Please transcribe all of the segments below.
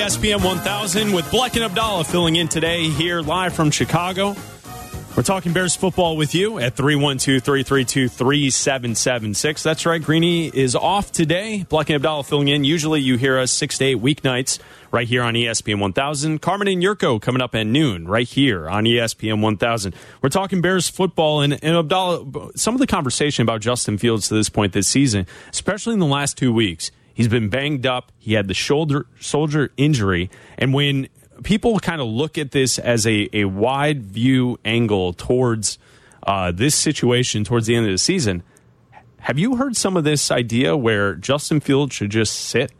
ESPN 1000 with Bleck and Abdallah filling in today here live from Chicago. We're talking Bears football with you at 312 332 3776. That's right, Greeny is off today. Bleck and Abdallah filling in. Usually you hear us 6 to 8 weeknights right here on ESPN 1000. Carmen and Jurko coming up at noon right here on ESPN 1000. We're talking Bears football and, and Abdallah, some of the conversation about Justin Fields to this point this season, especially in the last two weeks. He's been banged up. He had the shoulder shoulder injury, and when people kind of look at this as a, a wide view angle towards uh, this situation towards the end of the season, have you heard some of this idea where Justin Fields should just sit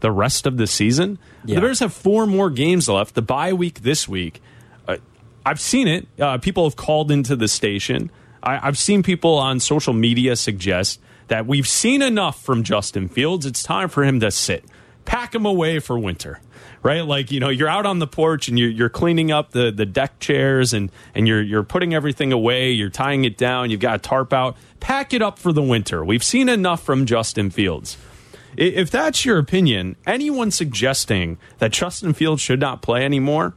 the rest of the season? Yeah. The Bears have four more games left. The bye week this week. Uh, I've seen it. Uh, people have called into the station. I, I've seen people on social media suggest that we've seen enough from Justin Fields. It's time for him to sit, pack him away for winter, right? Like you know, you're out on the porch and you're, you're cleaning up the, the deck chairs and and you're you're putting everything away. You're tying it down. You've got a tarp out. Pack it up for the winter. We've seen enough from Justin Fields. If that's your opinion, anyone suggesting that Justin Fields should not play anymore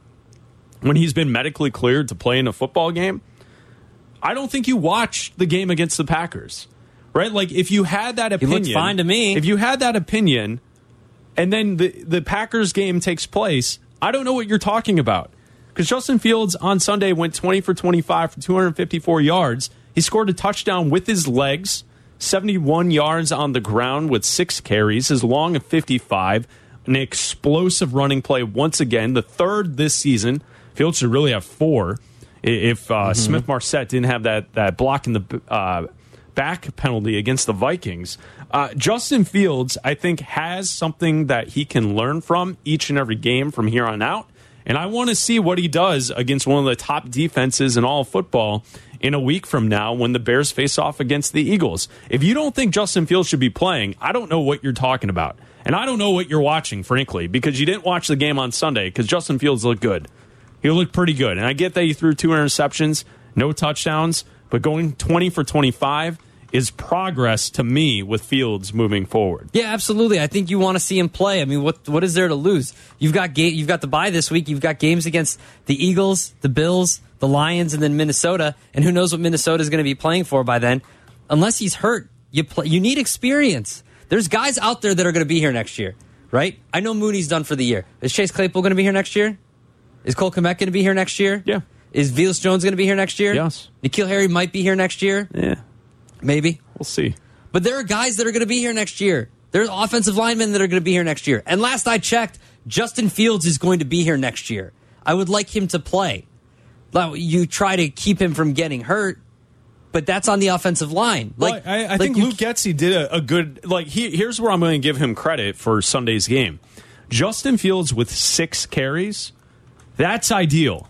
when he's been medically cleared to play in a football game, I don't think you watched the game against the Packers. Right? Like if you had that He opinion, looked fine to me. If you had that opinion, and then the the Packers game takes place, I don't know what you're talking about. Because Justin Fields on Sunday went 20 for 25 for 254 yards. He scored a touchdown with his legs, 71 yards on the ground with six carries, his long of 55, an explosive running play once again, the third this season. Fields should really have four if uh, Smith-Marsette didn't have that that block in the uh, back penalty against the Vikings. Uh, Justin Fields, I think, has something that he can learn from each and every game from here on out. And I want to see what he does against one of the top defenses in all football in a week from now when the Bears face off against the Eagles. If you don't think Justin Fields should be playing, I don't know what you're talking about. And I don't know what you're watching, frankly, because you didn't watch the game on Sunday because Justin Fields looked good. He looked pretty good. And I get that he threw two interceptions, no touchdowns, but going 20 for 25 is progress to me with Fields moving forward. Yeah, absolutely. I think you want to see him play. I mean, what what is there to lose? You've got ga- you've got the bye this week. You've got games against the Eagles, the Bills, the Lions, and then Minnesota. And who knows what Minnesota is going to be playing for by then? Unless he's hurt, you play. You need experience. There's guys out there that are going to be here next year, right? I know Mooney's done for the year. Is Chase Claypool going to be here next year? Is Cole Kmet going to be here next year? Yeah. Is Velus Jones going to be here next year? Yes. N'Keal Harry might be here next year. Yeah, Maybe. we'll see. But there are guys that are going to be here next year. There's offensive linemen that are going to be here next year. And last I checked, Justin Fields is going to be here next year. I would like him to play. Now, You try to keep him from getting hurt, but that's on the offensive line. Like Well, I, I like think you Luke Getsy did a, a good like. He, here's where I'm going to give him credit for Sunday's game. Justin Fields with six carries, that's ideal.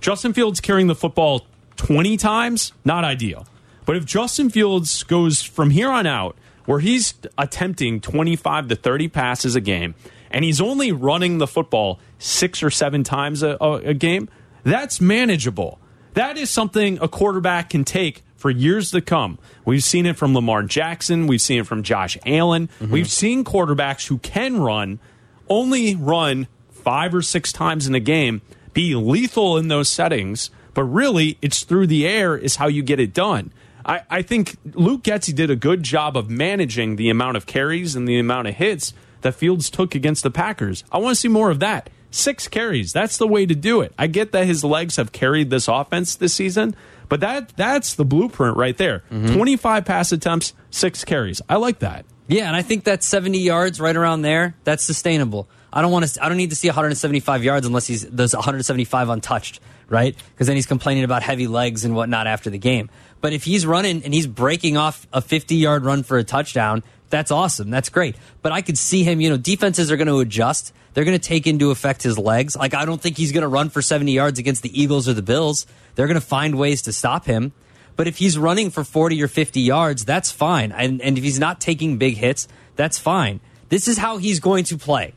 Justin Fields carrying the football 20 times, not ideal. But if Justin Fields goes from here on out, where he's attempting 25 to 30 passes a game, and he's only running the football six or seven times a, a, a game, that's manageable. That is something a quarterback can take for years to come. We've seen it from Lamar Jackson. We've seen it from Josh Allen. Mm-hmm. We've seen quarterbacks who can run only run five or six times in a game, be lethal in those settings, but really it's through the air is how you get it done. I, I think Luke Getsy did a good job of managing the amount of carries and the amount of hits that Fields took against the Packers. I want to see more of that. Six carries, that's the way to do it. I get that his legs have carried this offense this season, but that that's the blueprint right there. Mm-hmm. 25 pass attempts, six carries. I like that. Yeah, and I think that 70 yards right around there, that's sustainable. I don't want to I don't need to see 175 yards unless he's does 175 untouched, right? Because then he's complaining about heavy legs and whatnot after the game. But if he's running and he's breaking off a 50 yard run for a touchdown, that's awesome. That's great. But I could see him, you know, defenses are going to adjust. They're going to take into effect his legs. Like I don't think he's going to run for 70 yards against the Eagles or the Bills. They're going to find ways to stop him. But if he's running for 40 or 50 yards, that's fine. And, and if he's not taking big hits, that's fine. This is how he's going to play.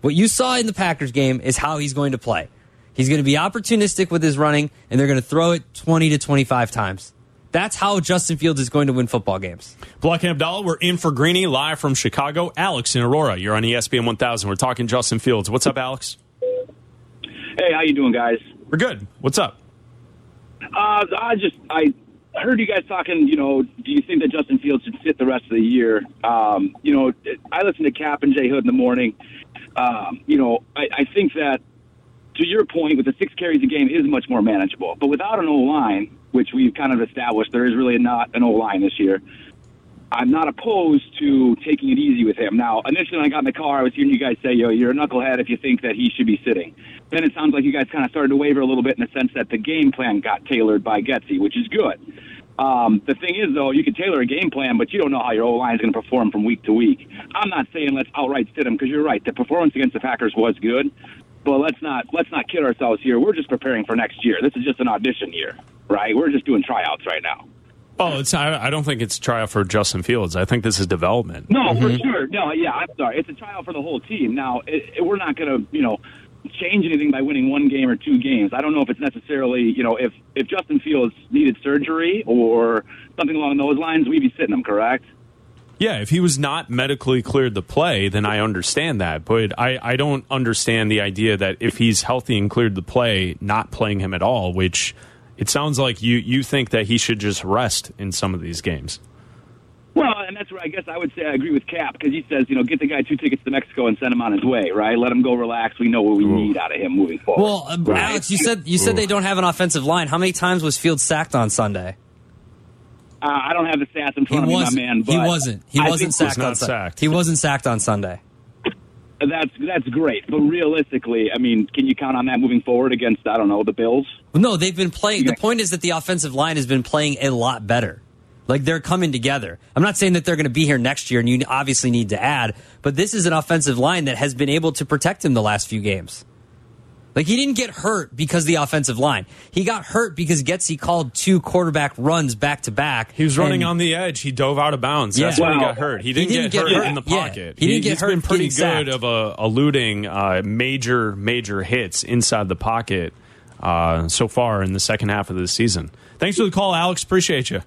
What you saw in the Packers game is how he's going to play. He's going to be opportunistic with his running, and they're going to throw it 20 to 25 times. That's how Justin Fields is going to win football games. Bleck and Abdallah, we're in for Greeny live from Chicago. Alex in Aurora, you're on ESPN 1000. We're talking Justin Fields. What's up, Alex? Hey, how you doing, guys? We're good. What's up? Uh, I just I heard you guys talking. You know, do you think that Justin Fields should sit the rest of the year? Um, you know, I listen to Kap and Jay Hood in the morning. Um, you know, I, I think that to your point, with the six carries a game is much more manageable. But without an O line, which we've kind of established, there is really not an O line this year. I'm not opposed to taking it easy with him. Now, initially when I got in the car, I was hearing you guys say, "Yo, you're a knucklehead if you think that he should be sitting." Then it sounds like you guys kind of started to waver a little bit in the sense that the game plan got tailored by Getsy, which is good. Um, the thing is, though, you can tailor a game plan, but you don't know how your O line is going to perform from week to week. I'm not saying let's outright sit him because you're right. The performance against the Packers was good, but let's not let's not kid ourselves here. We're just preparing for next year. This is just an audition year, right? We're just doing tryouts right now. Oh, it's I, I don't think it's a tryout for Justin Fields. I think this is development. No, for sure. No, yeah, I'm sorry. It's a trial for the whole team. Now, it, it, we're not going to, you know, change anything by winning one game or two games. I don't know if it's necessarily, you know, if if Justin Fields needed surgery or something along those lines, we'd be sitting him, correct? Yeah, if he was not medically cleared to play, then I understand that. But I, I don't understand the idea that if he's healthy and cleared to play, not playing him at all, which it sounds like you, you think that he should just rest in some of these games. Well, and that's where I guess I would say I agree with Kap because he says, you know, get the guy two tickets to Mexico and send him on his way, right? Let him go relax. We know what we Ooh. need out of him moving forward. Well, uh, right? Alex, you said you said Ooh. they don't have an offensive line. How many times was Field sacked on Sunday? uh, I don't have the stats in He front of me, my wasn't. man. But he wasn't. He I wasn't think sacked not on Sunday. sacked. He wasn't sacked on Sunday. That's that's great, but realistically, I mean, can you count on that moving forward against I don't know the Bills? No, they've been playing. The point is that the offensive line has been playing a lot better. Like they're coming together. I'm not saying that they're going to be here next year, and you obviously need to add. But this is an offensive line that has been able to protect him the last few games. Like he didn't get hurt because of the offensive line. He got hurt because Getsy called two quarterback runs back to back. He was running on the edge. He dove out of bounds. Yeah. That's why he got hurt. He he didn't, didn't get, get hurt hurt. in the Yeah. pocket. He didn't get hurt been pretty good sacked. of uh, eluding uh, major, major hits inside the pocket uh, so far in the second half of the season. Thanks for the call, Alex. Appreciate you.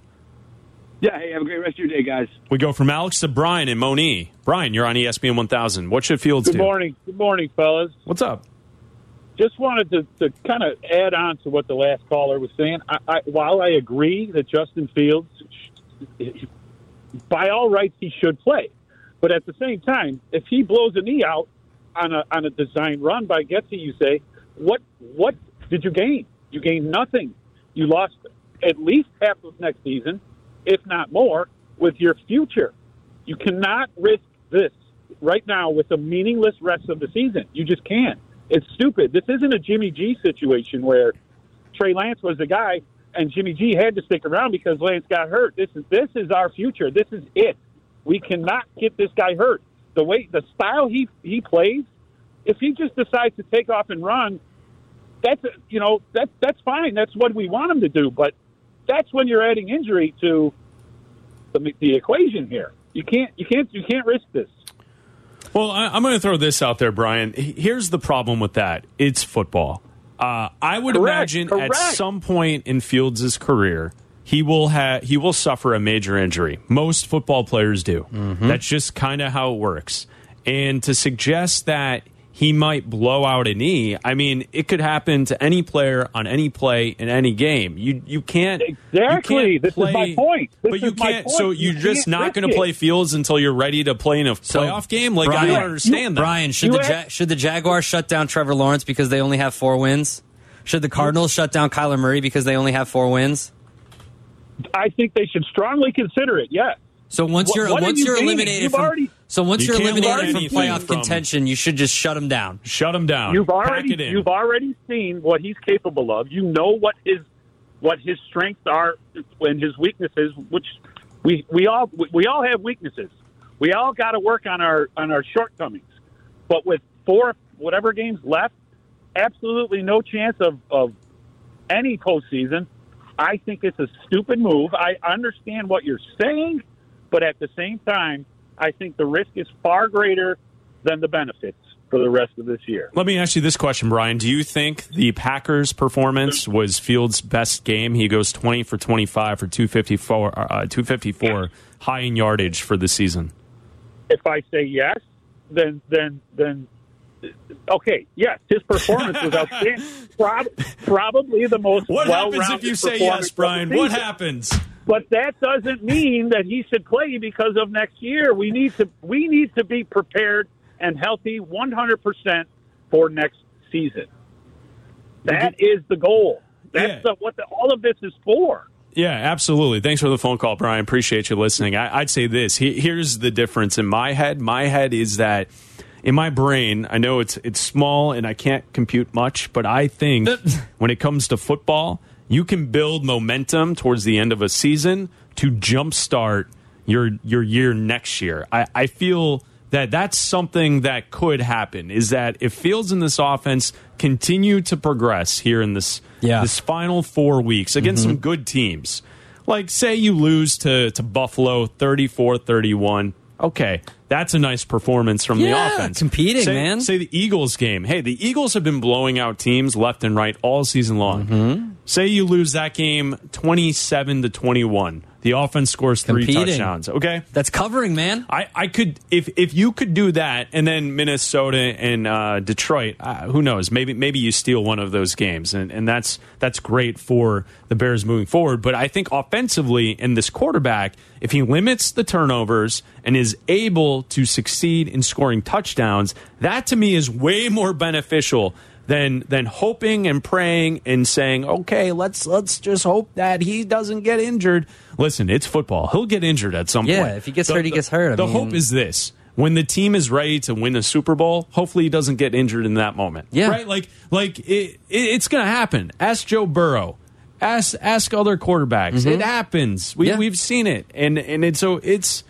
Yeah, hey, have a great rest of your day, guys. We go from Alex to Brian and Moni. Brian, you're on ESPN 1000. What should Fields Good do? morning. Good morning, fellas. What's up? Just wanted to, to kind of add on to what the last caller was saying. I, I, while I agree that Justin Fields, by all rights, he should play, but at the same time, if he blows a knee out on a on a design run by Getsy, you say, what what did you gain? You gained nothing. You lost at least half of next season, if not more, with your future. You cannot risk this right now with a meaningless rest of the season. You just can't. It's stupid. This isn't a Jimmy G situation where Trey Lance was the guy and Jimmy G had to stick around because Lance got hurt. This is this is our future. This is it. We cannot get this guy hurt. The way the style he he plays, if he just decides to take off and run, that's you know that that's fine. That's what we want him to do. But that's when you're adding injury to the, the equation here. You can't you can't you can't risk this. Well, I, I'm going to throw this out there, Brian. Here's the problem with that it's football. Uh, I would Correct, imagine at some point in Fields' career, he will have he will suffer a major injury. Most football players do. That's just kind of how it works. And to suggest that he might blow out a knee, I mean, it could happen to any player on any play in any game. You you can't you Exactly. can't This is my point. This but you can't. So You you're just can't going to play Fields until you're ready to play in a So, playoff game. Like I don't understand that. Brian, should You the have- ja- should the Jaguars shut down Trevor Lawrence because they only have four wins? Should the Cardinals shut down Kyler Murray because they only have four wins? I think they should strongly consider it. Yes. So once What- you're what are once you you're gaining? eliminated You've from already- so once You you are eliminated from playoff from- contention, you should just shut them down. Shut him down. You've Pack already it in. you've already seen what he's capable of. You know what his what his strengths are and his weaknesses, which we we all we all have weaknesses. We all got to work on our on our shortcomings. But with four whatever games left, absolutely no chance of of any postseason. I think it's a stupid move. I understand what you're saying, but at the same time, I think the risk is far greater than the benefits. for the rest of this year. Let me ask you this question, Brian. Do you think the Packers' performance was Fields' best game? He goes 20 for 25 for 254, uh, 254 high in yardage for the season. If I say yes, then then then okay, yes, his performance was outstanding. Prob- probably the most. What happens if you say yes, Brian? What happens? But that doesn't mean that he should play because of next year. We need to we need to be prepared and healthy 100% for next season. That is the goal. That's Yeah. the, what the, all of this is for. Yeah, absolutely. Thanks for the phone call, Brian. Appreciate you listening. I, I'd say this. He, here's the difference in my head. My head is that in my brain, I know it's it's small and I can't compute much, but I think when it comes to football, you can build momentum towards the end of a season to jumpstart your your year next year. I, I feel that that's something that could happen. Is that if Fields in this offense continue to progress here in this Yeah. this final four weeks against mm-hmm. some good teams. Like, say you lose to, to Buffalo 34 31. Okay, that's a nice performance from the offense. competing, say, man. Say the Eagles game. Hey, the Eagles have been blowing out teams left and right all season long. Mm-hmm. Say you lose that game 27 to 21. The offense scores three Competing. touchdowns. Okay. That's covering, man. I, I could if if you could do that and then Minnesota and uh, Detroit uh, who knows maybe maybe you steal one of those games and, and that's that's great for the Bears moving forward but I think offensively in this quarterback if he limits the turnovers and is able to succeed in scoring touchdowns that to me is way more beneficial than than hoping and praying and saying, okay, let's let's just hope that he doesn't get injured. Listen, it's football. He'll get injured at some point. Yeah, point. if he gets hurt, he gets hurt. I the mean- hope is this. When the team is ready to win a Super Bowl, hopefully he doesn't get injured in that moment. Yeah. Right? Like like it, it, it's gonna happen. Ask Joe Burrow. Ask ask other quarterbacks. It happens. We Mm-hmm. Yeah. we've seen it. And and it's so it's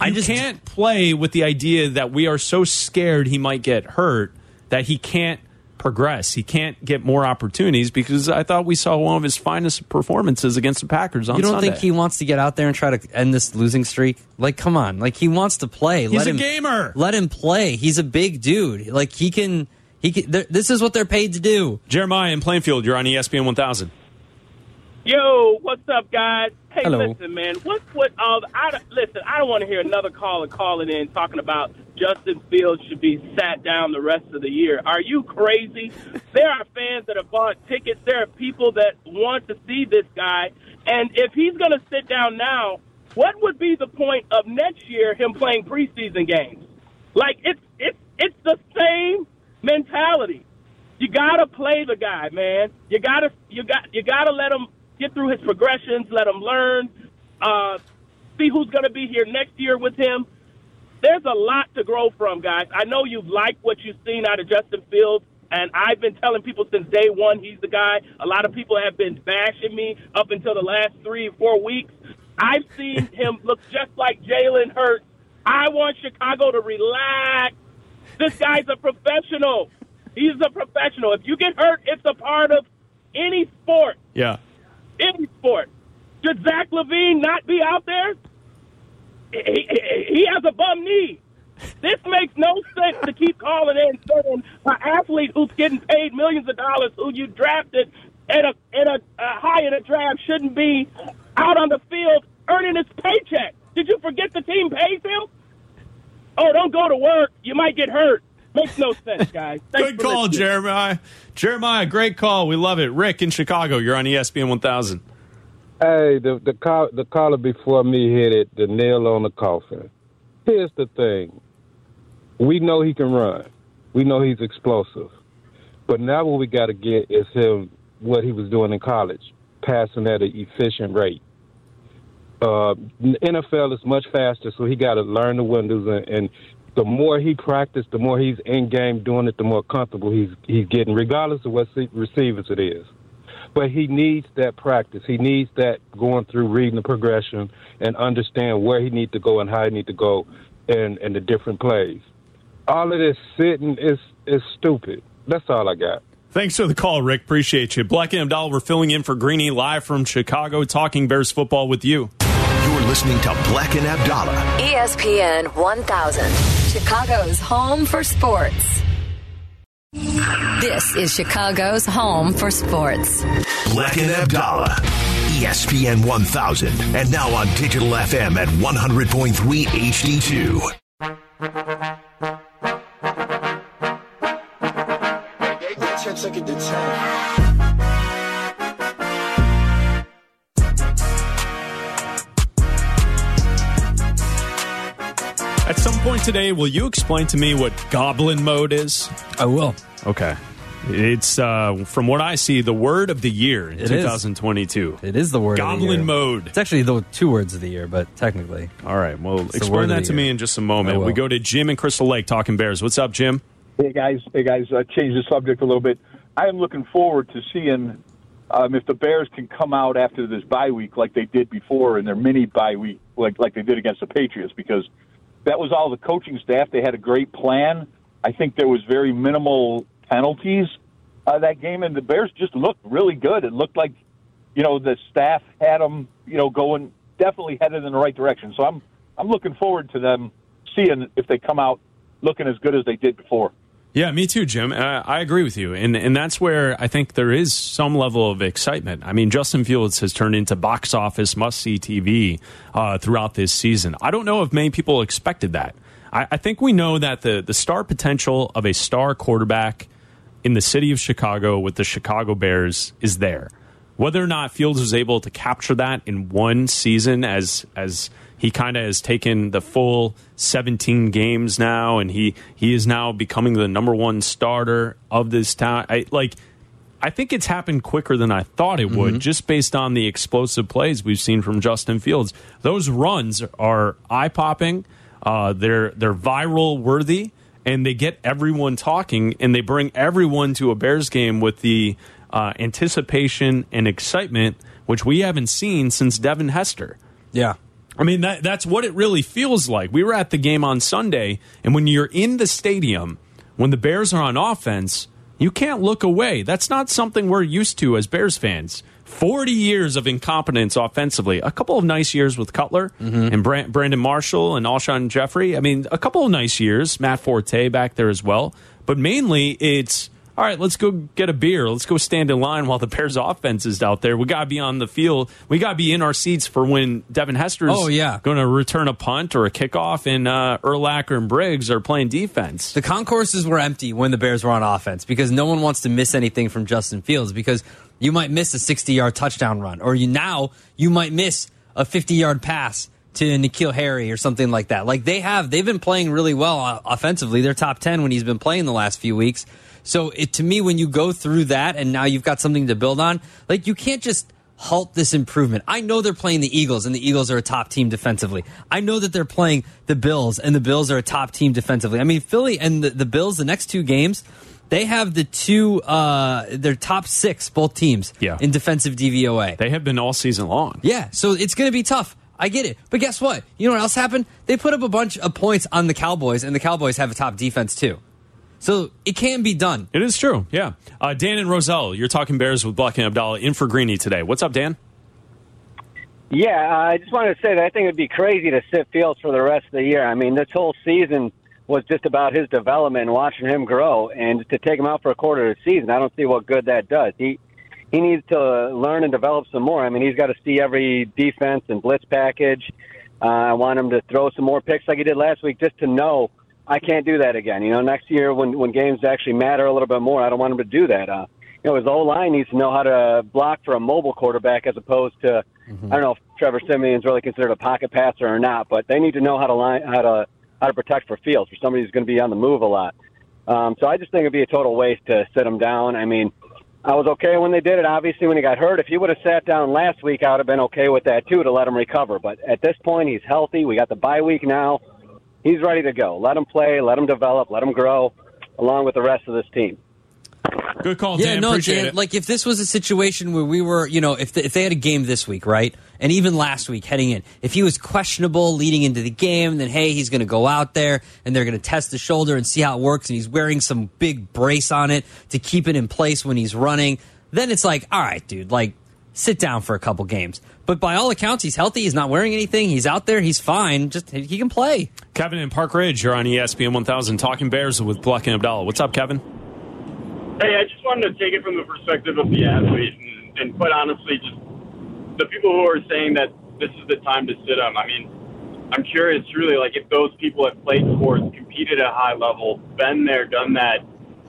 I just- can't play with the idea that we are so scared he might get hurt that he can't progress. He can't get more opportunities because I thought we saw one of his finest performances against the Packers on You don't Sunday. think he wants to get out there and try to end this losing streak? Like, come on. Like, he wants to play. He's let a him, gamer. Let him play. He's a big dude. Like, he can. He can. th- This is what they're paid to do. Jeremiah in Plainfield, you're on ESPN 1000. Yo, what's up, guys? Hey, Hello. listen, man. What's what? All the, I don't- listen. I don't want to hear another caller calling in talking about Justin Fields should be sat down the rest of the year. Are you crazy? there are fans that have bought tickets. There are people that want to see this guy, and if he's going to sit down now, what would be the point of next year him playing preseason games? Like it's it's it's the same mentality. You gotta play the guy, man. You gotta you got you gotta let him get through his progressions, let him learn, uh, see who's gonna be here next year with him. There's a lot to grow from, guys. I know you've liked what you've seen out of Justin Fields, and I've been telling people since day one he's the guy. A lot of people have been bashing me up until the last three four weeks. I've seen him look just like Jalen Hurts. I want Chicago to relax. This guy's a professional. He's a professional. If you get hurt, it's a part of any sport. Yeah. Any sport. Should Zach LaVine not be out there? He, he, has a bum knee. This makes no sense to keep calling in saying an athlete who's getting paid millions of dollars, who you drafted at a at a, a high in a draft, shouldn't be out on the field earning his paycheck. Did you forget the team pays him? Oh, don't go to work. You might get hurt. Makes no sense, guys. Good call, listening. Jeremiah. Jeremiah, great call. We love it. Rick in Chicago, you're on ESPN 1000. Hey, the the call, the caller before me hit it the nail on the coffin. Here's the thing: we know he can run, we know he's explosive, but now what we got to get is him what he was doing in college, passing at an efficient rate. Uh, NFL is much faster, so he got to learn the windows, and, and the more he practices, the more he's in game doing it, the more comfortable he's he's getting, regardless of what receivers it is but he needs that practice. He needs that going through reading the progression and understand where he needs to go and how he needs to go and and the different plays. All of this sitting is is stupid. That's all I got. Thanks for the call, Rick. Appreciate you. Bleck and Abdallah, we're filling in for Greeny live from Chicago, talking Bears football with you. You're listening to Bleck and Abdallah. ESPN 1000, Chicago's home for sports. This is Chicago's home for sports. Black and Abdallah. ESPN 1000. And now on digital FM at 100.3 HD2. At some point today, will you explain to me what goblin mode is? I will. Okay. It's, uh, from what I see, the word of the year in It is. 2022. It is the word. of the Goblin year. mode. It's actually the two words of the year, but technically, All right. Well, the word explain of that the to me year. in just a I moment. will. We go to Jim and Crystal Lake talking Bears. What's up, Jim? Hey guys, hey guys, uh, change the subject a little bit. I am looking forward to seeing um, if the Bears can come out after this bye week like they did before in their mini bye week, like like they did against the Patriots, because that was all the coaching staff. They had a great plan. I think there was very minimal penalties uh, that game, and the Bears just looked really good. It looked like you know the staff had them, you know, going definitely headed in the right direction. So I'm I'm looking forward to them seeing if they come out looking as good as they did before. Yeah, me too, Jim. Uh, I agree with you, and and that's where I think there is some level of excitement. I mean, Justin Fields has turned into box office must see TV uh, throughout this season. I don't know if many people expected that. I, I think we know that the the star potential of a star quarterback in the city of Chicago with the Chicago Bears is there. Whether or not Fields was able to capture that in one season as as he kind of has taken the full 17 games now and he he is now becoming the number 1 starter of this town. I like I think it's happened quicker than I thought it would, just based on the explosive plays we've seen from Justin Fields. Those runs are eye popping. Uh, they're they're viral worthy, and they get everyone talking, and they bring everyone to a Bears game with the uh, anticipation and excitement, which we haven't seen since Devin Hester. yeah. I mean, that, that's what it really feels like. We were at the game on Sunday, and when you're in the stadium, when the Bears are on offense, you can't look away. That's not something we're used to as Bears fans. 40 years of incompetence offensively. A couple of nice years with Cutler mm-hmm. and Bra- Brandon Marshall and Alshon Jeffery. I mean, a couple of nice years. Matt Forte back there as well. But mainly, it's all right, let's go get a beer. Let's go stand in line while the Bears offense is out there. We got to be on the field. We got to be in our seats for when Devin Hester's Oh, yeah. going to return a punt or a kickoff and uh, Urlacher and Briggs are playing defense. The concourses were empty when the Bears were on offense because no one wants to miss anything from Justin Fields because you might miss a 60 yard touchdown run or you now you might miss a 50 yard pass to N'Keal Harry or something like that. Like they have, they've been playing really well uh, offensively. They're top 10 when he's been playing the last few weeks. So it, to me, when you go through that and now you've got something to build on, like you can't just halt this improvement. I know they're playing the Eagles and the Eagles are a top team defensively. I know that they're playing the Bills and the Bills are a top team defensively. I mean, Philly and the, the Bills, the next two games, they have the two, uh, their top six, both teams, Yeah. in defensive DVOA. They have been all season long. Yeah, so it's going to be tough. I get it. But guess what? You know what else happened? They put up a bunch of points on the Cowboys, and the Cowboys have a top defense too. So it can be done. It is true, yeah. Uh, Dan and Roselle, you're talking Bears with Buck and Abdallah in for Greeny today. What's up, Dan? Yeah, I just wanted to say that I think it would be crazy to sit Fields for the rest of the year. I mean, this whole season was just about his development and watching him grow, and to take him out for a quarter of the season, I don't see what good that does. He he needs to learn and develop some more. I mean, he's got to see every defense and blitz package. Uh, I want him to throw some more picks like he did last week, just to know I can't do that again. You know, next year when when games actually matter a little bit more, I don't want him to do that. Uh, you know, his O line needs to know how to block for a mobile quarterback as opposed to I don't know if Trevor Siemian's really considered a pocket passer or not, but they need to know how to line how to how to protect for Fields for somebody who's going to be on the move a lot. Um, so I just think it'd be a total waste to sit him down. I mean, I was okay when they did it. Obviously, when he got hurt, if he would have sat down last week, I would have been okay with that too to let him recover. But at this point, he's healthy. We got the bye week now. He's ready to go. Let him play. Let him develop. Let him grow, along with the rest of this team. Good call, Yeah, Dan. no, Appreciate Dan. it. Like if this was a situation where we were, you know, if the, if they had a game this week, right, and even last week heading in, if he was questionable leading into the game, then hey, he's going to go out there and they're going to test the shoulder and see how it works, and he's wearing some big brace on it to keep it in place when he's running. Then it's like, all right, dude, like sit down for a couple games. But by all accounts, he's healthy. He's not wearing anything. He's out there. He's fine. Just he can play. Kevin in Park Ridge, you're on ESPN 1000 talking Bears with Bleck and Abdallah. What's up, Kevin? Hey, I just wanted to take it from the perspective of the athlete, and, and quite honestly, just the people who are saying that this is the time to sit them. I mean, I'm curious, truly, like if those people have played sports, competed at a high level, been there, done that.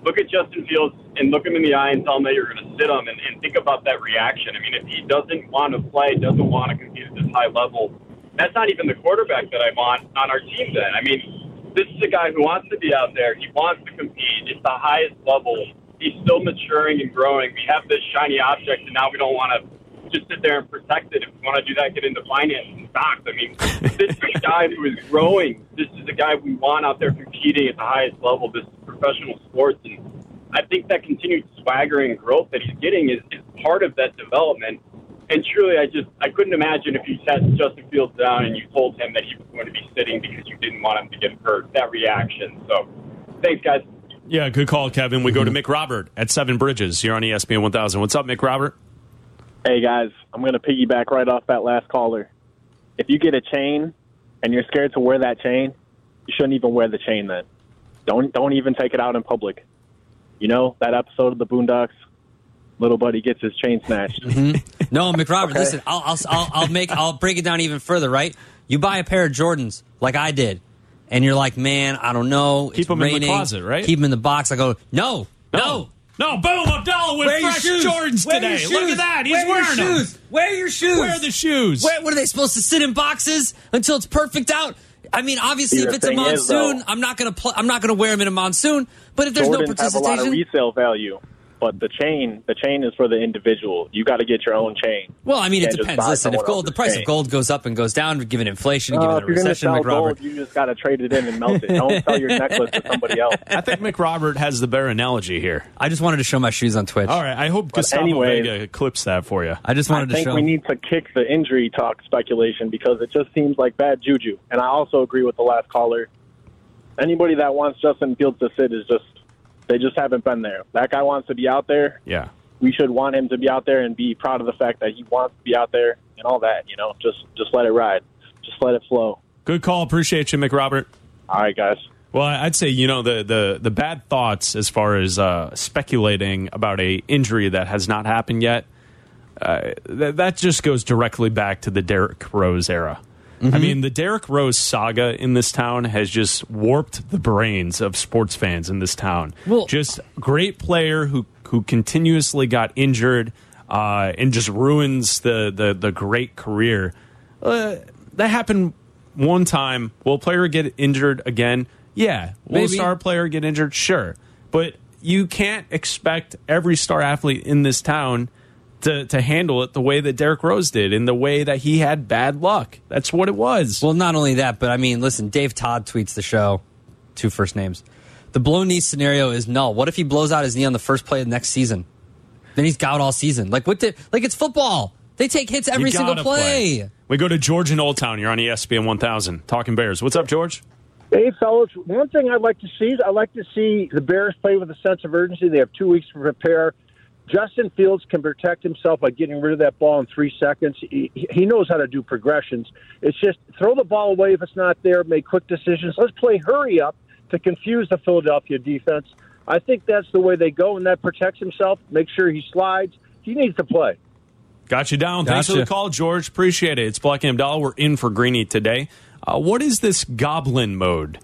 Look at Justin Fields and look him in the eye and tell him that you're going to sit him, and, and think about that reaction. I mean, if he doesn't want to play, doesn't want to compete at this high level, that's not even the quarterback that I want on our team. Then, I mean, this is a guy who wants to be out there. He wants to compete. It's the highest level. He's still maturing and growing. We have this shiny object, and now we don't want to just sit there and protect it. If we want to do that, get into finance and stocks. I mean, this is a guy who is growing. This is a guy we want out there competing at the highest level. This is professional sports, and I think that continued swaggering and growth that he's getting is, is part of that development. And truly, I just I couldn't imagine if you sat Justin Fields down and you told him that he was going to be sitting because you didn't want him to get hurt. That reaction. So, thanks, guys. Yeah, good call, Kevin. We go to Mick Robert at Seven Bridges. You're on ESPN 1000. What's up, Mick Robert? Hey guys, I'm going to piggyback right off that last caller. If you get a chain and you're scared to wear that chain, you shouldn't even wear the chain then. Don't don't even take it out in public. You know that episode of the Boondocks, little buddy gets his chain snatched. Mm-hmm. No, McRobert. Okay. Listen, I'll, I'll I'll I'll make I'll break it down even further. Right? You buy a pair of Jordans like I did, and you're like, man, I don't know. Keep it's 'em in the closet, right? Keep them in the box. I go, no, no. No, boom, Abdallah with Wear fresh shoes. Jordans Wear today. your Look at that. He's Wear your wearing them. shoes. Wear your shoes. Wear the shoes. Wait, what are they supposed to sit in boxes until it's perfect out? I mean, obviously, See, if it's a thing is, monsoon, though- I'm not gonna pl- I'm not gonna wear them in a monsoon. But if there's no Jordans have a lot of resale value, but the chain the chain is for the individual. You got to get your own chain. well, I mean, You it depends. Listen, if gold, the price chain. of gold goes up and goes down, given inflation, Uh, given if the you're recession, sell McRobert. gold, you just got to trade it in and melt it. Don't sell your necklace to somebody else. I think Mick Robert has the better analogy here. I just wanted to show my shoes on Twitch. All right, I hope But Gustavo anyways- Vega clips that for you. I just I wanted to think show. we need to kick the injury talk speculation because it just seems like bad juju. And I also agree with the last caller. Anybody that wants Justin Fields to sit is just they just haven't been there. That guy wants to be out there. Yeah. We should want him to be out there and be proud of the fact that he wants to be out there and all that. You know, just just let it ride, just let it flow. Good call. Appreciate you, Mick Robert. All right, guys. Well, I'd say you know the the the bad thoughts as far as uh, speculating about a injury that has not happened yet. Uh, th- that just goes directly back to the Derrick Rose era. I mean, the Derrick Rose saga in this town has just warped the brains of sports fans in this town. Well- just great player who who continuously got injured uh, and just ruins the the the great career. Uh, that happened one time. Will a player get injured again? Yeah. Will a star player get injured? Sure. But you can't expect every star athlete in this town to, to handle it the way that Derrick Rose did, in the way that he had bad luck. That's what it was. Well, not only that, but I mean, listen, Dave Todd tweets the show, two first names. The blown knee scenario is null. What if he blows out his knee on the first play of the next season? Then he's out all season. Like what? Did, like it's football. They take hits every single gotta play. We go to George in Old Town. You're on ESPN 1000, talking Bears. What's up, George? Hey, fellas, one thing I'd like to see is I'd like to see the Bears play with a sense of urgency. They have two weeks to prepare. Justin Fields can protect himself by getting rid of that ball in three seconds. He, he knows how to do progressions. It's just throw the ball away if it's not there, make quick decisions. Let's play hurry up to confuse the Philadelphia defense. I think that's the way they go, and that protects himself. Make sure he slides. He needs to play. Got you down. Thanks for the call, George. Appreciate it. It's Bleck and Abdallah. We're in for Greeny today. Uh, what is this goblin mode?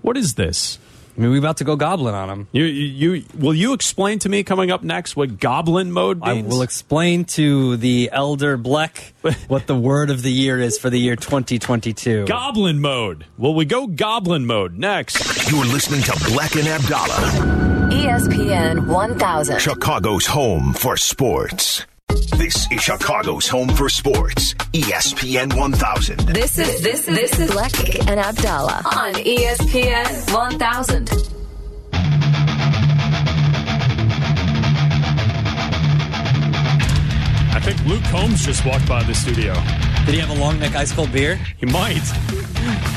What is this? I mean, we about to go goblin on him. You, you, you will you explain to me coming up next what goblin mode means? I will explain to the elder Bleck what the word of the year is for the year 2022. goblin mode. Will we go goblin mode next? You're listening to Bleck and Abdallah, ESPN 1000. Chicago's home for sports. This is Chicago's home for sports. ESPN 1000. This is this this is Bleck and Abdallah on ESPN 1000. I think Luke Combs just walked by the studio. Did he have a long neck ice cold beer? He might.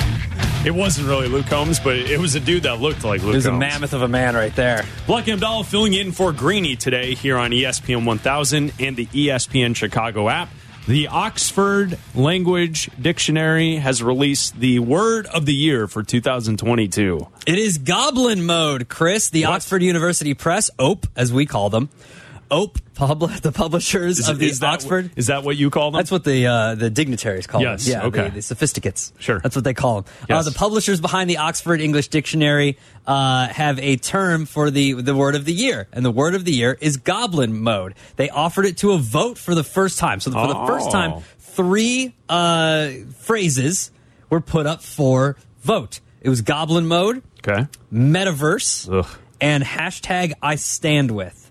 It wasn't really Luke Combs, but it was a dude that looked like Luke It was a mammoth of a man right there. Lucky Abdallah filling in for Greeny today here on ESPN 1000 and the ESPN Chicago app. The Oxford Language Dictionary has released the word of the year for 2022. It is goblin mode, Chris. The Oxford University Press, OPE, as we call them. OPE, the publishers Is, of the is that, Oxford. Is that what you call them? That's what the uh, the dignitaries call Yes, them. Yeah, okay. the, the sophisticates. Sure. That's what they call them. Uh, the publishers behind the Oxford English Dictionary uh, have a term for the the word of the year, and the word of the year is goblin mode. They offered it to a vote for the first time. So for the first Oh. time, three uh, phrases were put up for vote. It was goblin mode, okay, metaverse, Ugh. and hashtag I stand with.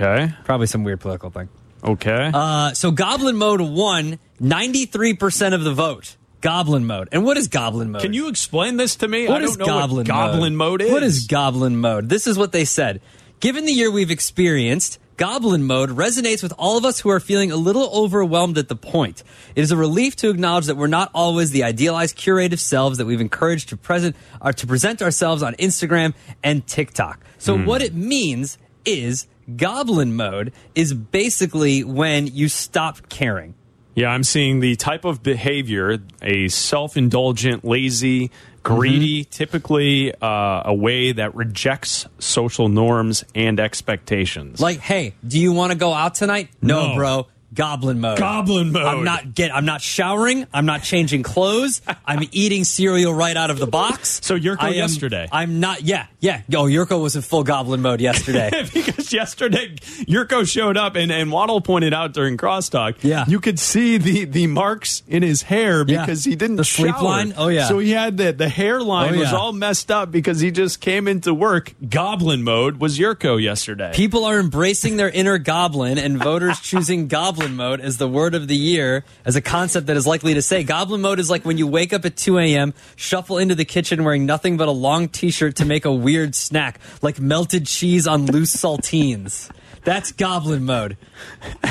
Okay. Probably some weird political thing. Okay. Uh, so Goblin Mode won 93% of the vote. Goblin Mode. And what is Goblin Mode? Can you explain this to me? What I is don't know Goblin what Goblin mode is. What is Goblin Mode? This is what they said. Given the year we've experienced, Goblin Mode resonates with all of us who are feeling a little overwhelmed at the point. It is a relief to acknowledge that we're not always the idealized curative selves that we've encouraged to present or to present ourselves on Instagram and TikTok. So Hmm. what it means is Goblin Mode is basically when you stop caring. Yeah, I'm seeing the type of behavior a self indulgent, lazy, greedy, Mm-hmm. typically uh, a way that rejects social norms and expectations. Like, hey, do you want to go out tonight? No, No. bro. Goblin mode. Goblin mode. I'm not get. I'm not showering. I'm not changing clothes. I'm eating cereal right out of the box. So Jurko I am- yesterday. I'm not. Yeah, yeah. Oh, Jurko was in full goblin mode yesterday. because yesterday Jurko showed up and, and Waddle pointed out during crosstalk. Yeah. you could see the the marks in his hair Yeah. because he didn't The sleep shower. line? Oh, yeah. So he had the the hairline Oh, was all messed up because he just came into work. Goblin mode was Yurko yesterday. People are embracing their inner goblin, and voters choosing goblin mode as the word of the year as a concept that is likely to say goblin mode is like when you wake up at 2 a.m., shuffle into the kitchen wearing nothing but a long t shirt to make a weird snack, like melted cheese on loose saltines. That's goblin mode.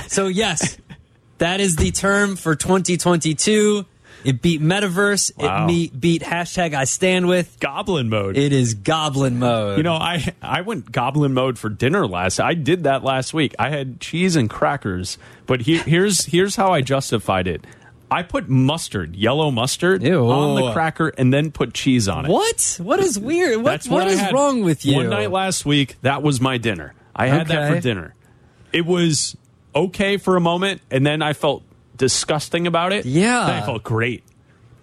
So, yes, that is the term for 2022. It beat Metaverse. Wow. It me- beat hashtag I stand with. Goblin mode. It is goblin mode. You know, I I went goblin mode for dinner last. I did that last week. I had cheese and crackers, but he, here's here's how I justified it. I put mustard, yellow mustard, Ew. on the cracker, and then put cheese on it. What? What is weird? What, what what is had wrong with you? One night last week, that was my dinner. I had that for dinner. It was okay for a moment, and then I felt disgusting about it. Yeah. Then I felt great.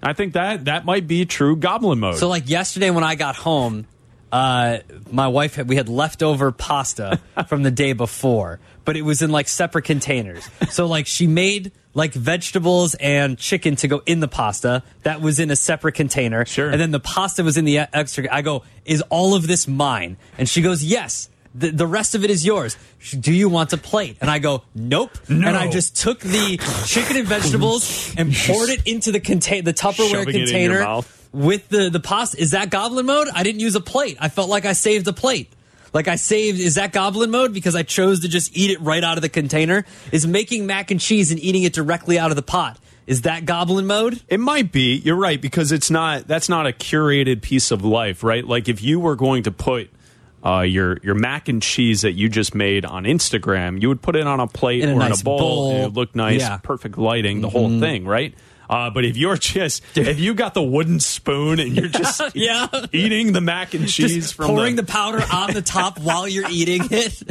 I think that that might be true goblin mode. So, like yesterday when I got home, uh, my wife had, we had leftover pasta from the day before, but it was in like separate containers. So, like she made like vegetables and chicken to go in the pasta. That was in a separate container. Sure. And then the pasta was in the extra. I go, is all of this mine? And she goes, yes. The, the rest of it is yours. Do you want a plate? And I go, nope. No. And I just took the chicken and vegetables and poured it into the contain the Tupperware Shoving it in your container with the the pasta. Is that goblin mode? I didn't use a plate. I felt like I saved a plate. Like I saved. Is that goblin mode because I chose to just eat it right out of the container? Is making mac and cheese and eating it directly out of the pot? Is that goblin mode? It might be. You're right because it's not. That's not a curated piece of life, right? Like if you were going to put uh, your your mac and cheese that you just made on Instagram, you would put it on a plate In a or nice in a bowl. bowl. And it would look nice, Yeah. perfect lighting, the whole thing, right? Uh, but if you're just if you got the wooden spoon and you're just Yeah. eating the mac and cheese Just from pouring the, the, powder on the top while you're eating it.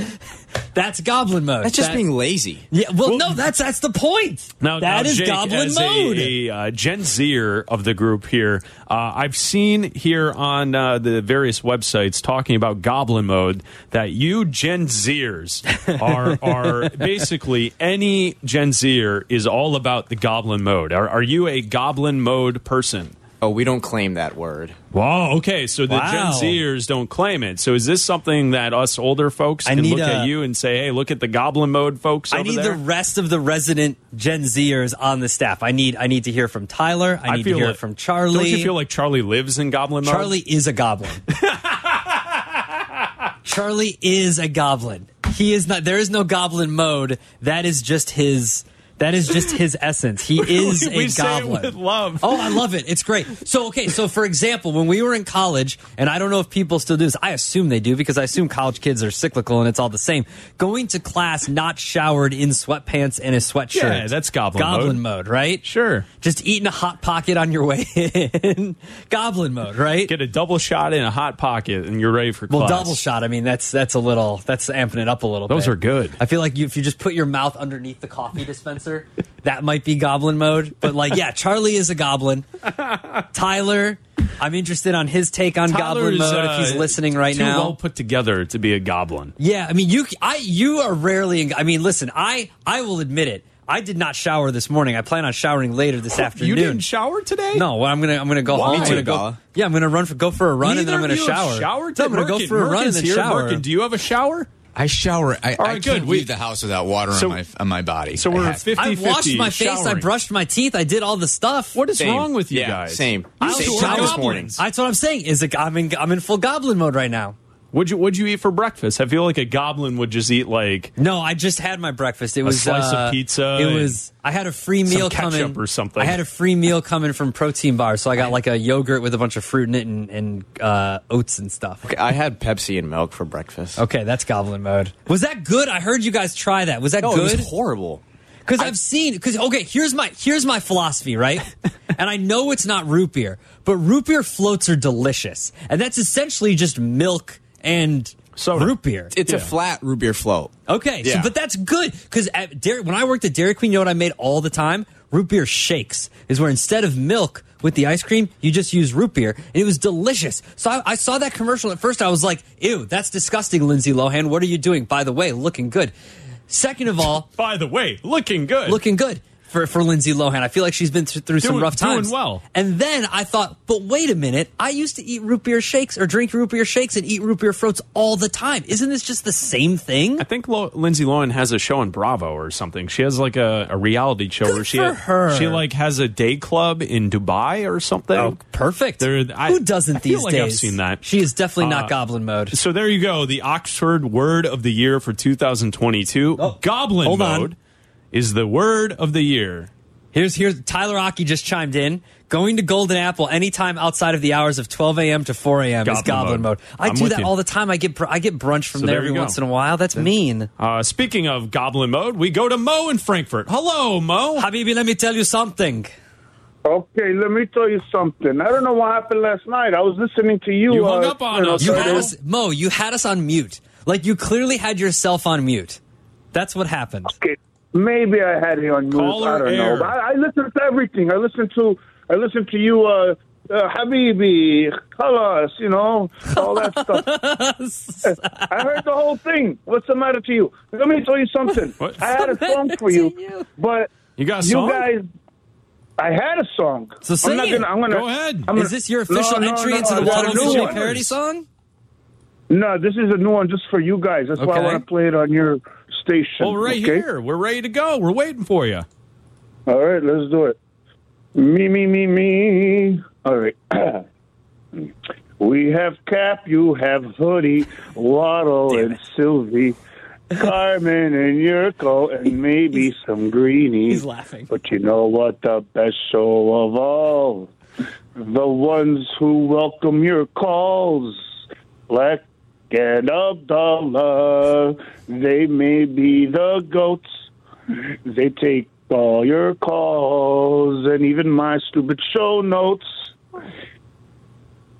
That's goblin mode. That's just That- being lazy. Yeah, well, no, that's that's the point. Now, that now, is Jake, goblin as mode. A, a uh, Gen Zer of the group here, uh, I've seen here on uh, the various websites talking about Goblin mode that you Gen Zers are are basically any Gen Zer is all about the Goblin mode. Are, are you a Goblin mode person? Oh, we don't claim that word. Wow. Okay. So the Wow. Gen Zers don't claim it. So is this something that us older folks I can need look a- at you and say, "Hey, look at the Goblin mode folks"? I over need there? the rest of the resident Gen Zers on the staff. I need I need to hear from Tyler. I need to feel hear like- from Charlie. Don't you feel like Charlie lives in Goblin mode? Charlie is a goblin. Charlie is a goblin. He is not. There is no goblin mode. That is just his. That is just his essence. He is a goblin. love. Oh, I love it. It's great. So, okay, so for example, when we were in college, and I don't know if people still do this, I assume they do because I assume college kids are cyclical and it's all the same. Going to class not showered in sweatpants and a sweatshirt. Yeah, that's goblin Goblin mode. mode, right? Sure. Just eating a hot pocket on your way in. goblin mode, right? Get a double shot in a hot pocket, and you're ready for class. Well, double shot. I mean, that's that's a little that's amping it up a little. Those bit. are good. I feel like you, if you just put your mouth underneath the coffee dispenser, that might be goblin mode. But like, yeah, Charlie is a goblin. Tyler, I'm interested on his take on goblin mode uh, if he's listening right too now. well put together to be a goblin. Yeah, I mean, you, I, you are rarely. I mean, listen, I, I will admit it. I did not shower this morning. I plan on showering later this afternoon. You didn't shower today? No, well, I'm gonna I'm gonna go Why? home. I'm gonna go. Yeah, I'm gonna run for go for a run and then I'm gonna of you have shower. showered No, I'm gonna today? go for a Merkin- run and Merkin's then here. shower. Merkin, do you have a shower? I shower. I, All I right, can't good. We- leave the house without water So- on my on my body. so we're I have- 50 I washed my face. I brushed my teeth. I did all the stuff. What is Same. wrong with you Yeah, guys? same. You I same was time showered this morning. That's what I'm saying. Is it, I'm in I'm in full goblin mode right now. What'd you What'd you eat for breakfast? I feel like a goblin would just eat like No, I just had my breakfast. It was A was slice of uh, pizza It was. I had a free some meal ketchup coming or something. I had a free meal coming from Protein Bar, so I got like a yogurt with a bunch of fruit in it and, and uh, oats and stuff. Okay, I had Pepsi and milk for breakfast. Okay, that's goblin mode. Was that good? I heard you guys try that. Was that No, good? it was horrible. Because I've seen. Because okay, here's my here's my philosophy, right? and I know it's not root beer, but root beer floats are delicious, and that's essentially just milk and root beer. It's a flat root beer float. Okay, so, but that's good because when I worked at Dairy Queen, you know what I made all the time? Root beer shakes is where instead of milk with the ice cream, you just use root beer, and it was delicious. So I, I saw that commercial at first. I was like, "Ew, that's disgusting, Lindsay Lohan. What are you doing?" By the way, looking good. Second of all, By the way, looking good. looking good for, for Lindsay Lohan. I feel like she's been th- through some Doing- rough times. doing well. And then I thought, but wait a minute. I used to eat root beer shakes or drink root beer shakes and eat root beer floats all the time. Isn't this just the same thing? I think Lo- Lindsay Lohan has a show on Bravo or something. She has like a, a reality show where she she like has a day club in Dubai or something. Oh, perfect. There, I, Who doesn't I these like days? I've seen that. She is definitely not Uh, goblin mode. So there you go. The Oxford word of the year for 2022. Goblin Oh, hold on. Mode is the word of the year. Here's here's Tyler Aki just chimed in. Going to Golden Apple anytime outside of the hours of 12 a.m. to 4 a.m. is Goblin goblin mode. mode. I I'm do that you. all the time. I get br- I get brunch from So there there every go. once in a while. That's mean. Uh, speaking of goblin mode, we go to Mo in Frankfurt. Hello, Mo. Habibi, let me tell you something. Okay, let me tell you something. I don't know what happened last night. I was listening to you. You hung uh, up on us, You had us, Mo. You had us on mute. Like you clearly had yourself on mute. That's what happened. Okay, maybe I had it on mute. I don't air. know. But I, I listen to everything. I listen to I listen to you, uh, uh, Habibi, Khalas, you know, all that stuff. I heard the whole thing. What's the matter to you? Let me tell you something. What's I had a song for you, you? but You got a you guys. I had a song. So sing I'm not it. gonna. I'm gonna. Go ahead. I'm Is gonna- this your official No, no, entry no, into the it's a Waddle new parody song? No, this is a new one just for you guys. That's why I want to play it on your station. Well, we're right okay? here. We're ready to go. We're waiting for you. All right, let's do it. Me, me, me, me. All right. we have Kap, you have Hoodie, Waddle, and Sylvie, Carmen, and Jurko, and maybe some greenies. He's laughing. But you know what? The best show of all. The ones who welcome your calls. Bleck and Abdallah. They may be the goats. They take all your calls and even my stupid show notes.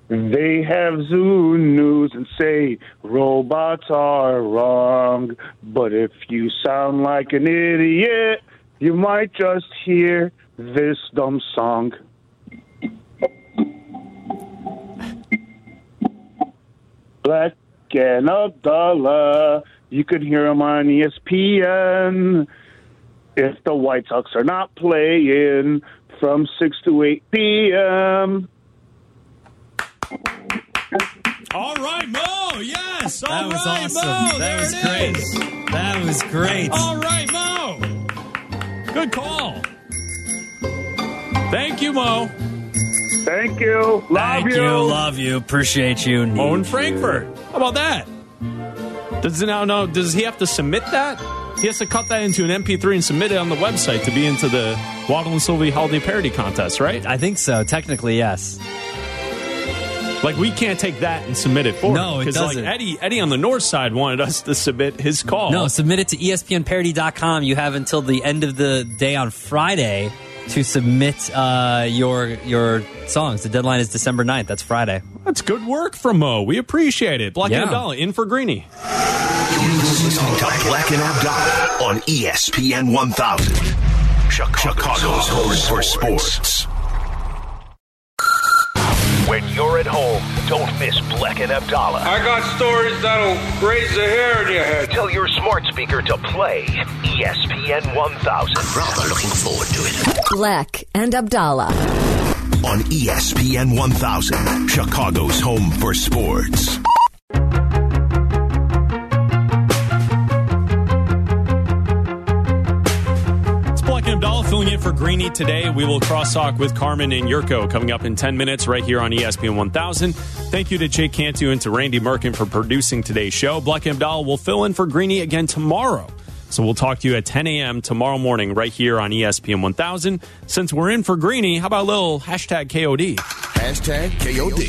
They have Zoo News and say robots are wrong. But if you sound like an idiot, you might just hear this dumb song. Bleck and Abdallah. You can hear them on ESPN if the White Sox are not playing from 6 to 8 p.m. All right, Mo. Yes. All That was right, awesome. Mo. that there was it great. is. That was great. All right, Mo. Good call. Thank you, Mo. Thank you. Love Thank you. you. Love you. Appreciate you. Mo Need in you. Frankfurt. How about that? Does it now know? Does he have to submit that? He has to cut that into an MP3 and submit it on the website to be into the Waddle and Sylvie Holiday Parody Contest, right? I think so. Technically, yes. Like we can't take that and submit it for No, it like doesn't. Eddie Eddie on the north side wanted us to submit his call. No, submit it to ESPNparody.com. You have until the end of the day on Friday to submit uh, your your songs. The deadline is December 9th. That's Friday. That's good work from Mo. We appreciate it. Bleck Yeah. and Abdallah in for Greeny. Listening to Bleck and Abdallah on ESPN 1000. Chicago's home for sports. When you're at home, don't miss Bleck and Abdallah. I got stories that'll raise the hair in your head. Tell your smart speaker to play ESPN 1000. I'm rather looking forward to it. Bleck and Abdallah. On ESPN 1000, Chicago's home for sports. Filling in for Greeny today. We will cross talk with Carmen and Jurko coming up in 10 minutes right here on ESPN 1000. Thank you to Jake Cantu and to Randy Merkin for producing today's show. Bleck and Abdallah will fill in for Greeny again tomorrow. So we'll talk to you at 10 a.m. tomorrow morning right here on ESPN 1000. Since we're in for Greeny, how about a little hashtag KOD? Hashtag KOD.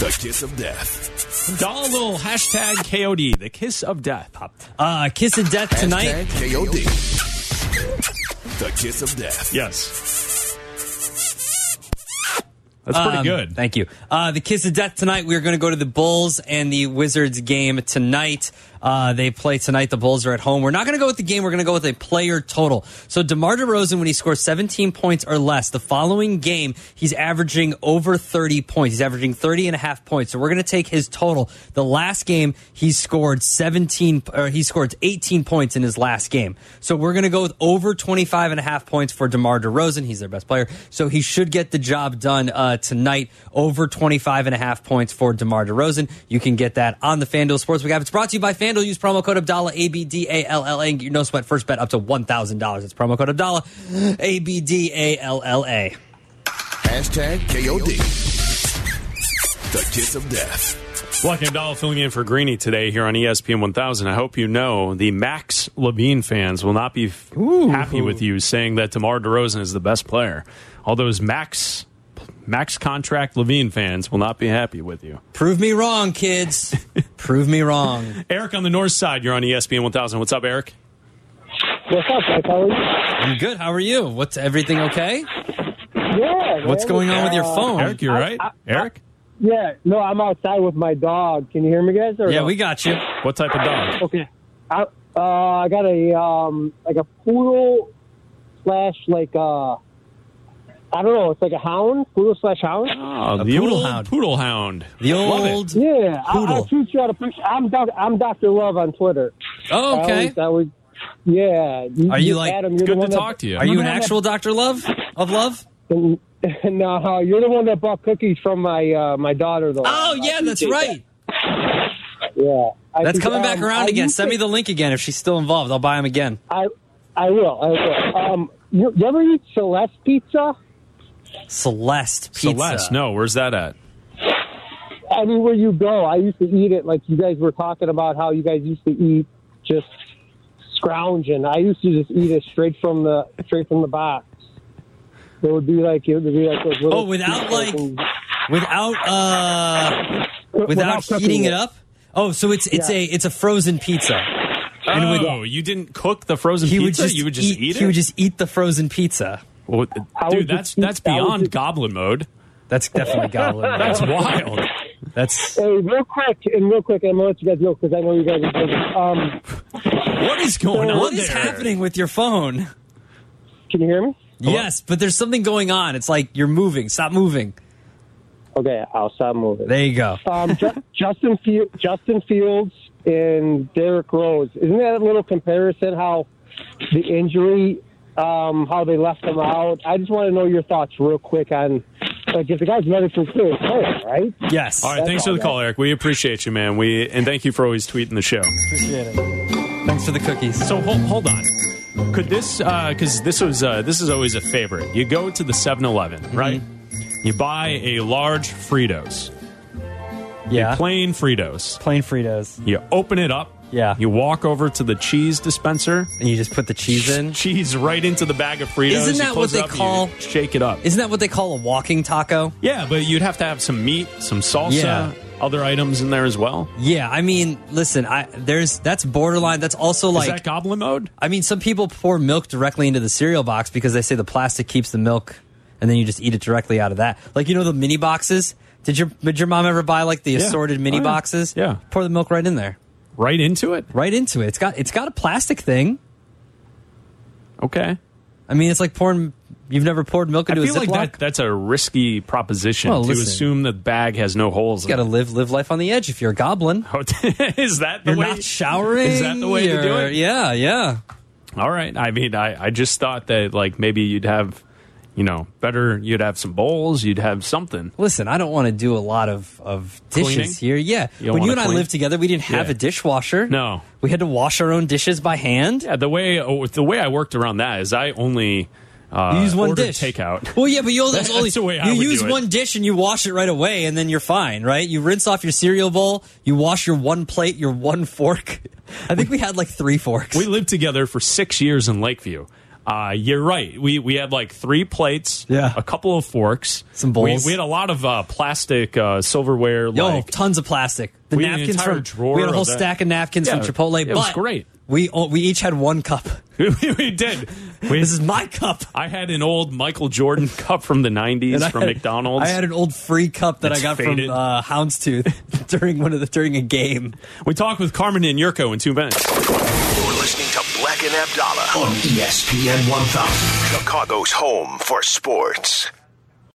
The kiss of death. Dollar little hashtag KOD, the kiss of death. Uh, Kiss of Death tonight. Hashtag KOD. The kiss of death. Yes. That's pretty Um, good. Thank you. Uh, the Kiss of Death tonight. We're going to go to the Bulls and the Wizards game tonight. Uh, they play tonight. The Bulls are at home. We're not going to go with the game. We're going to go with a player total. So DeMar DeRozan, when he scores 17 points or less, the following game, he's averaging over 30 points. He's averaging 30 and a half points. So we're going to take his total. The last game, he scored 17, or he scored 18 points in his last game. So we're going to go with over 25 and a half points for DeMar DeRozan. He's their best player. So he should get the job done uh, tonight. Over 25 and a half points for DeMar DeRozan. You can get that on the FanDuel Sportsbook. It's brought to you by FanDuel. Use promo code Abdallah, A B D A L L A, and get your no sweat first bet up to $1,000. It's promo code Abdallah, A B D A L L A. Hashtag KOD. The kiss of death. Bleck and Abdallah filling in for Greeny today here on ESPN 1000. I hope you know the Max LaVine fans will not be f- happy with you saying that DeMar DeRozan is the best player. All those Max Max contract LaVine fans will not be happy with you. Prove me wrong, kids. Prove me wrong. Eric on the north side, you're on ESPN 1000. What's up, Eric? What's up, Mike? How are you? I'm good. How are you? What's everything okay? Yeah. What's man. going on with your Uh, phone? Eric, you all right? I- I- Eric? Yeah. No, I'm outside with my dog. Can you hear me, guys? Or Yeah, no? we got you. What type of dog? Okay. I uh, I got a um like a poodle slash like uh I don't know. It's like a hound, poodle slash hound. Oh, the poodle old hound. poodle hound. The Love it. old. Yeah, I, Poodle. I'll shoot you out a picture. I'm doc, I'm Doctor Love on Twitter. Oh, I okay. always, I always, yeah. Are you like- Adam? It's You're the good one to that- talk to you. Are you're you an one actual Doctor Love of Love? That, no, you're the one that bought cookies from my uh, my daughter, though. Oh yeah, that's right. that. Yeah, I That's coming back um, around I again. used Send me the link again if she's still involved. I'll buy them again. I I will. I will. Um, you, you ever eat Celeste pizza? Celeste Pizza. Celeste, no, where's that at? Anywhere you go, I used to eat it. Like you guys were talking about how you guys used to eat just scrounging. I used to just eat it straight from the straight from the box. It would be like it would be like those little Oh, without, like- things. Without uh, without cooking heating it up. Oh, so it's it's Yeah. a it's a frozen pizza. And with- oh, you didn't cook the frozen he pizza? would just you would just eat, He it? would just eat the frozen pizza. Well, I dude, that's just that's I beyond just- goblin mode. That's definitely goblin. Mode. That's wild. That's Hey, real quick and real quick, I'm gonna let you guys know because I know you guys are busy. Um, What is going on what is there? happening with your phone? can you hear me? Yes, but there's something going on. It's like you're moving. Stop moving. Okay, I'll stop moving. There you go. Um, Ju- Justin Field, Justin Fields and Derrick Rose. Isn't that a little comparison? How the injury, um, how they left him out. I just want to know your thoughts real quick on like if the guy's medically clear, player, right? Yes. All right, That's thanks for the call, Eric. We appreciate you, man. We and thank you for always tweeting the show. Appreciate it. Thanks for the cookies. So hold, hold on. Could this because this was uh, this is always a favorite. You go to the 7-Eleven, Mm-hmm. right? You buy a large Fritos, Yeah. plain Fritos. Plain Fritos. You open it up, Yeah. You walk over to the cheese dispenser and you just put the cheese in. Cheese right into the bag of Fritos. Isn't that what they call- shake it up? Isn't that what they call a walking taco? Yeah, but you'd have to have some meat, some salsa, Yeah. other items in there as well. Yeah, I mean, listen, I there's that's borderline. That's also like Is that goblin mode? I mean, some people pour milk directly into the cereal box because they say the plastic keeps the milk, and then you just eat it directly out of that. Like you know the mini boxes. Did your did your mom ever buy like the Yeah. assorted mini Oh, yeah. boxes? Yeah. Pour the milk right in there. Right into it? Right into it. It's got it's got a plastic thing. Okay. I mean, it's like pouring. You've never poured milk I into feel a like Ziploc. that, that's a risky proposition Well, to listen. assume the bag has no holes. you got to live live life on the edge. If you're a goblin, oh, is that the you're way? not showering. Is that the way to do you're- it? Yeah, yeah. All right. I mean, I, I just thought that like maybe you'd have, you know, better. You'd have some bowls. You'd have something. Listen, I don't want to do a lot of, of dishes Cleaning? here. Yeah. You when you and I lived together, we didn't have Yeah. a dishwasher. No. We had to wash our own dishes by hand. Yeah. The way oh, the way I worked around that is I only uh, You use one dish. takeout. Well, yeah, but you only, That's only the way I you would use one dish and you wash it right away, and then you're fine, right? You rinse off your cereal bowl, you wash your one plate, your one fork. I think we had like three forks. We lived together for six years in Lakeview. Uh, you're right. We we had like three plates, Yeah. a couple of forks, Some bowls. We, we had a lot of uh, plastic uh, silverware. Yo, like tons of plastic. The We had an napkins entire from drawer we had a whole stack of napkins Yeah, from Chipotle. it but was great. We we each had one cup. we did. We, This is my cup. I had an old Michael Jordan cup from the '90s And I from had- McDonald's. I had an old free cup that That's I got faded. from uh, Houndstooth during one of the during a game. we talked with Carmen and Jurko in two minutes. You're listening to Bleck and Abdallah on ESPN 1000, Chicago's home for sports.